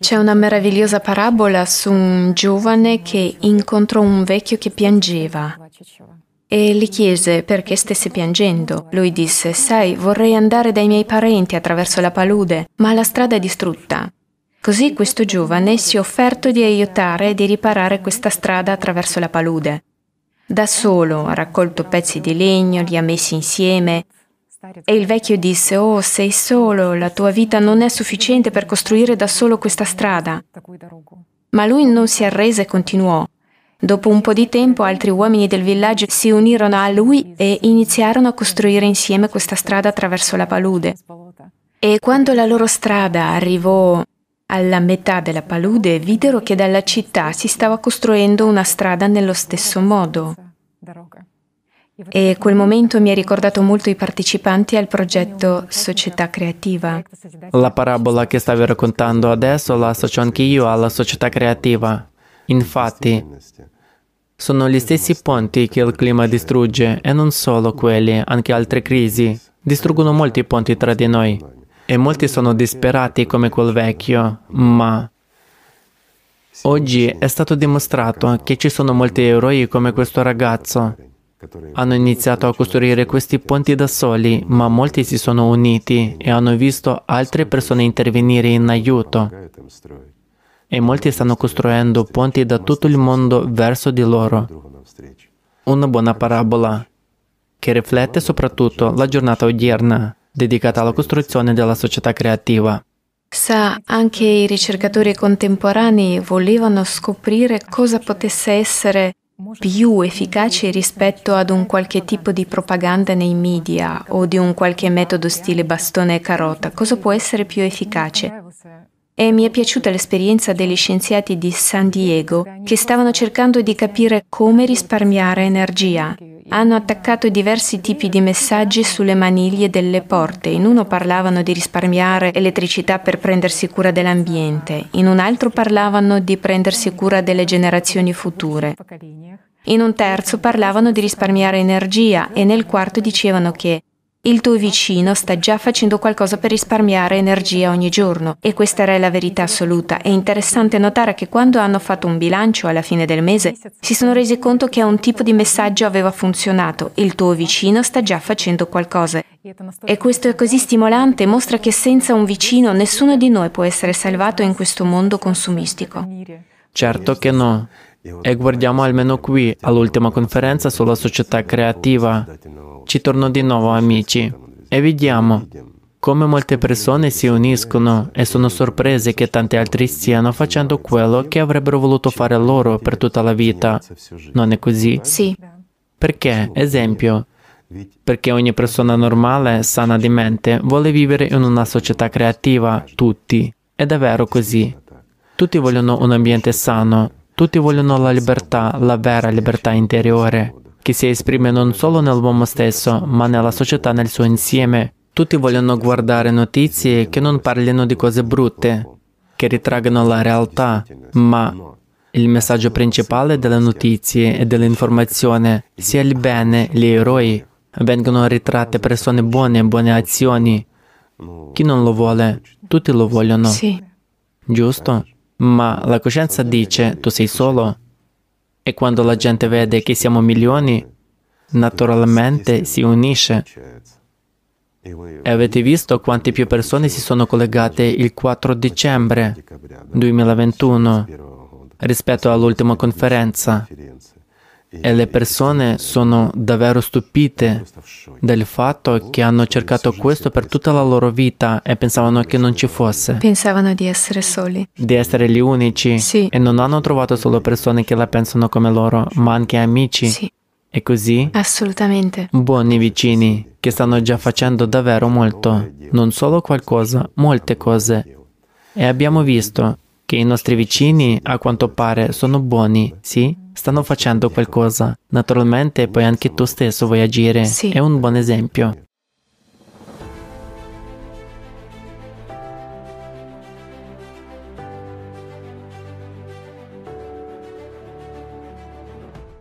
C'è una meravigliosa parabola su un giovane che incontrò un vecchio che piangeva e gli chiese perché stesse piangendo. Lui disse, sai, vorrei andare dai miei parenti attraverso la palude, ma la strada è distrutta. Così questo giovane si è offerto di aiutare e di riparare questa strada attraverso la palude. Da solo ha raccolto pezzi di legno, li ha messi insieme e il vecchio disse, oh, sei solo, la tua vita non è sufficiente per costruire da solo questa strada. Ma lui non si arrese e continuò. Dopo un po' di tempo altri uomini del villaggio si unirono a lui e iniziarono a costruire insieme questa strada attraverso la palude. E quando la loro strada arrivò alla metà della palude, videro che dalla città si stava costruendo una strada nello stesso modo. E quel momento mi ha ricordato molto i partecipanti al progetto Società Creativa. La parabola che stavi raccontando adesso la associo anche io alla società creativa. Infatti, sono gli stessi ponti che il clima distrugge e non solo quelli, anche altre crisi. Distruggono molti ponti tra di noi e molti sono disperati come quel vecchio, ma oggi è stato dimostrato che ci sono molti eroi come questo ragazzo. Hanno iniziato a costruire questi ponti da soli, ma molti si sono uniti e hanno visto altre persone intervenire in aiuto e molti stanno costruendo ponti da tutto il mondo verso di loro. Una buona parabola che riflette soprattutto la giornata odierna dedicata alla costruzione della società creativa. Sa, anche i ricercatori contemporanei volevano scoprire cosa potesse essere più efficace rispetto ad un qualche tipo di propaganda nei media o di un qualche metodo stile bastone e carota. Cosa può essere più efficace? e mi è piaciuta l'esperienza degli scienziati di San Diego che stavano cercando di capire come risparmiare energia. Hanno attaccato diversi tipi di messaggi sulle maniglie delle porte. In uno parlavano di risparmiare elettricità per prendersi cura dell'ambiente, in un altro parlavano di prendersi cura delle generazioni future. In un terzo parlavano di risparmiare energia e nel quarto dicevano che il tuo vicino sta già facendo qualcosa per risparmiare energia ogni giorno e questa era la verità assoluta. È interessante notare che quando hanno fatto un bilancio alla fine del mese si sono resi conto che un tipo di messaggio aveva funzionato. Il tuo vicino sta già facendo qualcosa. E questo è così stimolante, mostra che senza un vicino nessuno di noi può essere salvato in questo mondo consumistico. Certo che no. E guardiamo almeno qui all'ultima conferenza sulla società creativa ci torno di nuovo amici e vediamo come molte persone si uniscono e sono sorprese che tanti altri stiano facendo quello che avrebbero voluto fare loro per tutta la vita. Non è così? Sì. Perché? Esempio. Perché ogni persona normale, sana di mente, vuole vivere in una società creativa, tutti. È vero così. Tutti vogliono un ambiente sano, tutti vogliono la libertà, la vera libertà interiore che si esprime non solo nell'uomo stesso, ma nella società nel suo insieme. Tutti vogliono guardare notizie che non parlino di cose brutte, che ritraggano la realtà, ma il messaggio principale delle notizie e dell'informazione sia il bene, gli eroi, vengono ritratte persone buone buone azioni. Chi non lo vuole? Tutti lo vogliono. Sì. Giusto? Ma la coscienza dice, tu sei solo, e quando la gente vede che siamo milioni, naturalmente si unisce. E avete visto quante più persone si sono collegate il 4 dicembre 2021 rispetto all'ultima conferenza e le persone sono davvero stupite del fatto che hanno cercato questo per tutta la loro vita e pensavano che non ci fosse. Pensavano di essere soli. Di essere gli unici. Sì. E non hanno trovato solo persone che la pensano come loro, ma anche amici. Sì. E così? Assolutamente. Buoni vicini che stanno già facendo davvero molto, non solo qualcosa, molte cose. E abbiamo visto che i nostri vicini, a quanto pare, sono buoni, sì? stanno facendo qualcosa. Naturalmente poi anche tu stesso vuoi agire. Sì. È un buon esempio.